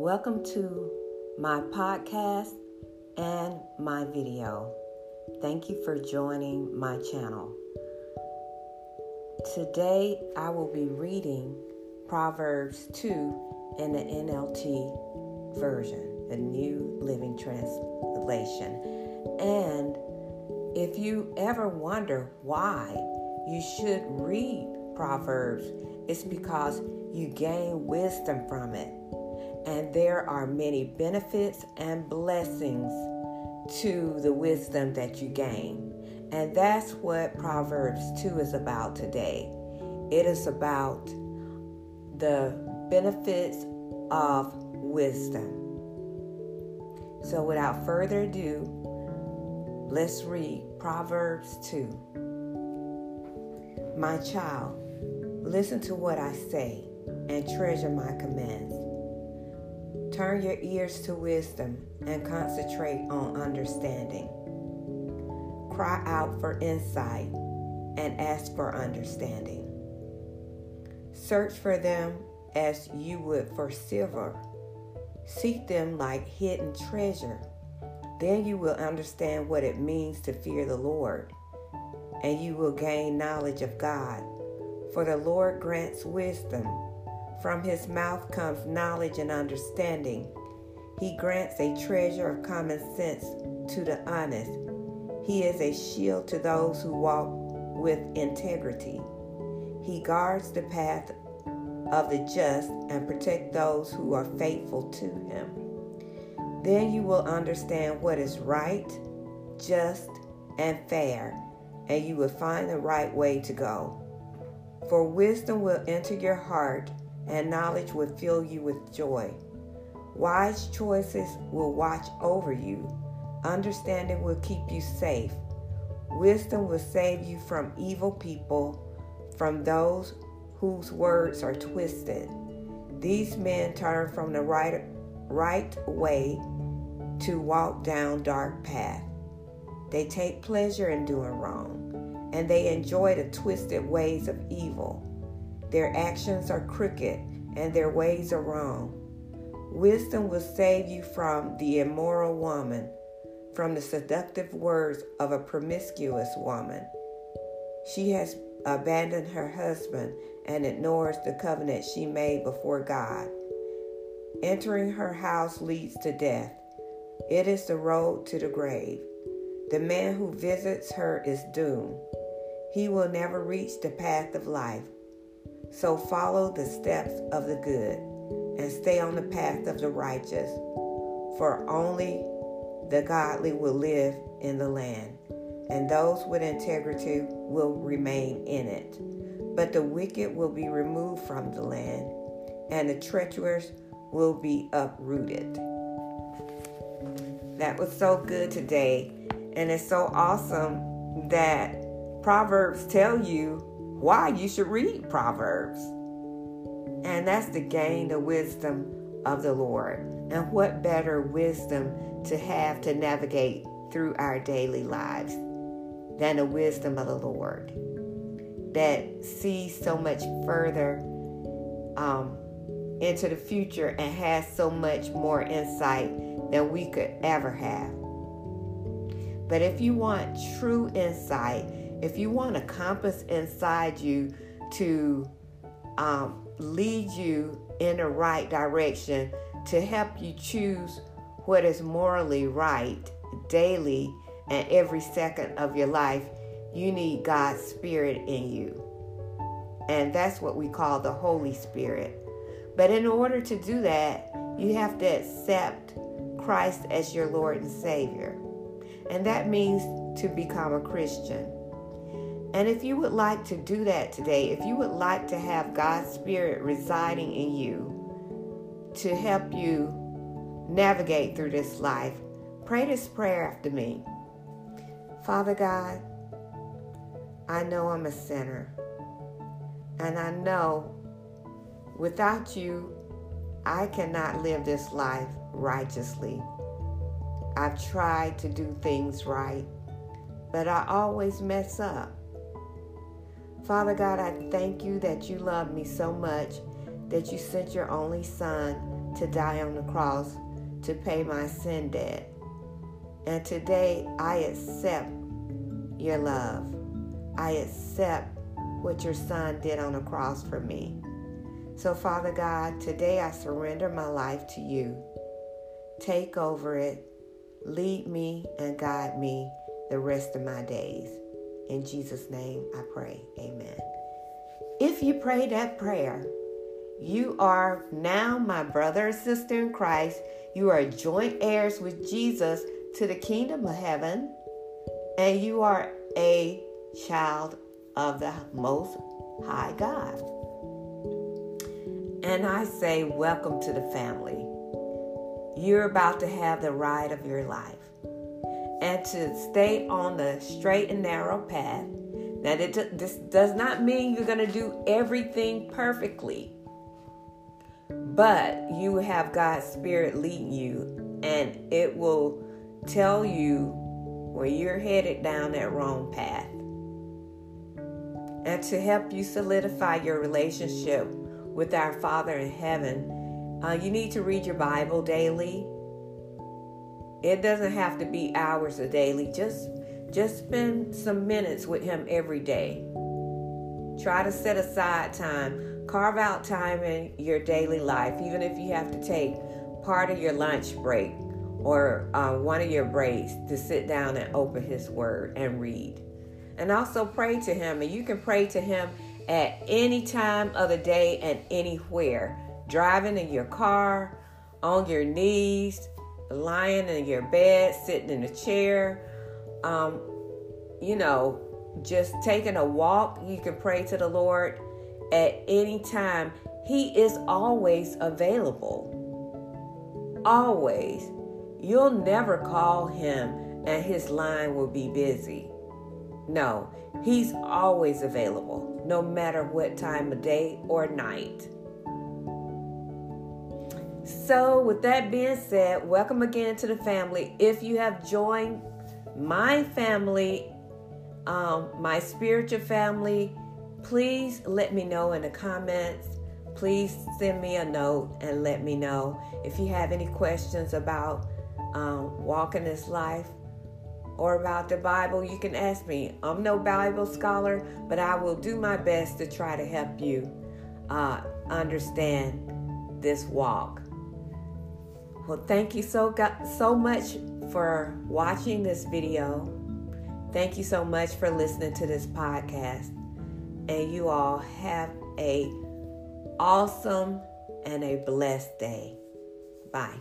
Welcome to my podcast and my video. Thank you for joining my channel. Today I will be reading Proverbs 2 in the NLT version, the New Living Translation. And if you ever wonder why you should read Proverbs, it's because you gain wisdom from it. And there are many benefits and blessings to the wisdom that you gain. And that's what Proverbs 2 is about today. It is about the benefits of wisdom. So, without further ado, let's read Proverbs 2. My child, listen to what I say and treasure my commands. Turn your ears to wisdom and concentrate on understanding. Cry out for insight and ask for understanding. Search for them as you would for silver. Seek them like hidden treasure. Then you will understand what it means to fear the Lord, and you will gain knowledge of God. For the Lord grants wisdom from his mouth comes knowledge and understanding. He grants a treasure of common sense to the honest. He is a shield to those who walk with integrity. He guards the path of the just and protect those who are faithful to him. Then you will understand what is right, just, and fair, and you will find the right way to go. For wisdom will enter your heart and knowledge will fill you with joy. Wise choices will watch over you. Understanding will keep you safe. Wisdom will save you from evil people, from those whose words are twisted. These men turn from the right, right way to walk down dark path. They take pleasure in doing wrong, and they enjoy the twisted ways of evil. Their actions are crooked and their ways are wrong. Wisdom will save you from the immoral woman, from the seductive words of a promiscuous woman. She has abandoned her husband and ignores the covenant she made before God. Entering her house leads to death. It is the road to the grave. The man who visits her is doomed. He will never reach the path of life. So follow the steps of the good and stay on the path of the righteous, for only the godly will live in the land, and those with integrity will remain in it. But the wicked will be removed from the land, and the treacherous will be uprooted. That was so good today, and it's so awesome that Proverbs tell you why you should read Proverbs. And that's to gain the wisdom of the Lord. And what better wisdom to have to navigate through our daily lives than the wisdom of the Lord that sees so much further um, into the future and has so much more insight than we could ever have. But if you want true insight, if you want a compass inside you to um, lead you in the right direction, to help you choose what is morally right daily and every second of your life, you need God's Spirit in you. And that's what we call the Holy Spirit. But in order to do that, you have to accept Christ as your Lord and Savior. And that means to become a Christian. And if you would like to do that today, if you would like to have God's Spirit residing in you to help you navigate through this life, pray this prayer after me. Father God, I know I'm a sinner. And I know without you, I cannot live this life righteously. I've tried to do things right, but I always mess up. Father God, I thank you that you love me so much that you sent your only Son to die on the cross to pay my sin debt. And today I accept your love. I accept what your son did on the cross for me. So, Father God, today I surrender my life to you. Take over it, lead me, and guide me the rest of my days. In Jesus' name I pray. Amen. If you pray that prayer, you are now my brother and sister in Christ. You are joint heirs with Jesus to the kingdom of heaven, and you are a child of the Most High God. And I say, Welcome to the family. You're about to have the ride of your life. And to stay on the straight and narrow path. Now, this does not mean you're going to do everything perfectly, but you have God's Spirit leading you, and it will tell you where you're headed down that wrong path and to help you solidify your relationship with our Father in heaven, uh, you need to read your Bible daily. It doesn't have to be hours a daily. Just just spend some minutes with Him every day. Try to set aside time. Carve out time in your daily life, even if you have to take part of your lunch break or uh, one of your breaks to sit down and open His Word and read and also pray to Him. And you can pray to Him at any time of the day and anywhere. Driving in your car, on your knees, lying in your bed, sitting in a chair, um, you know, just taking a walk. You can pray to the Lord at any time. He is always available. Always. You'll never call him and his line will be busy. No, He's always available, no matter what time of day or night. So, with that being said, welcome again to the family. If you have joined my family, um, my spiritual family, please let me know in the comments. Please send me a note and let me know if you have any questions about um, walking this life or about the Bible, you can ask me. I'm no Bible scholar, but I will do my best to try to help you uh, understand this walk. Well, thank you so so much for watching this video. Thank you so much for listening to this podcast. And you all have a awesome and a blessed day. Bye.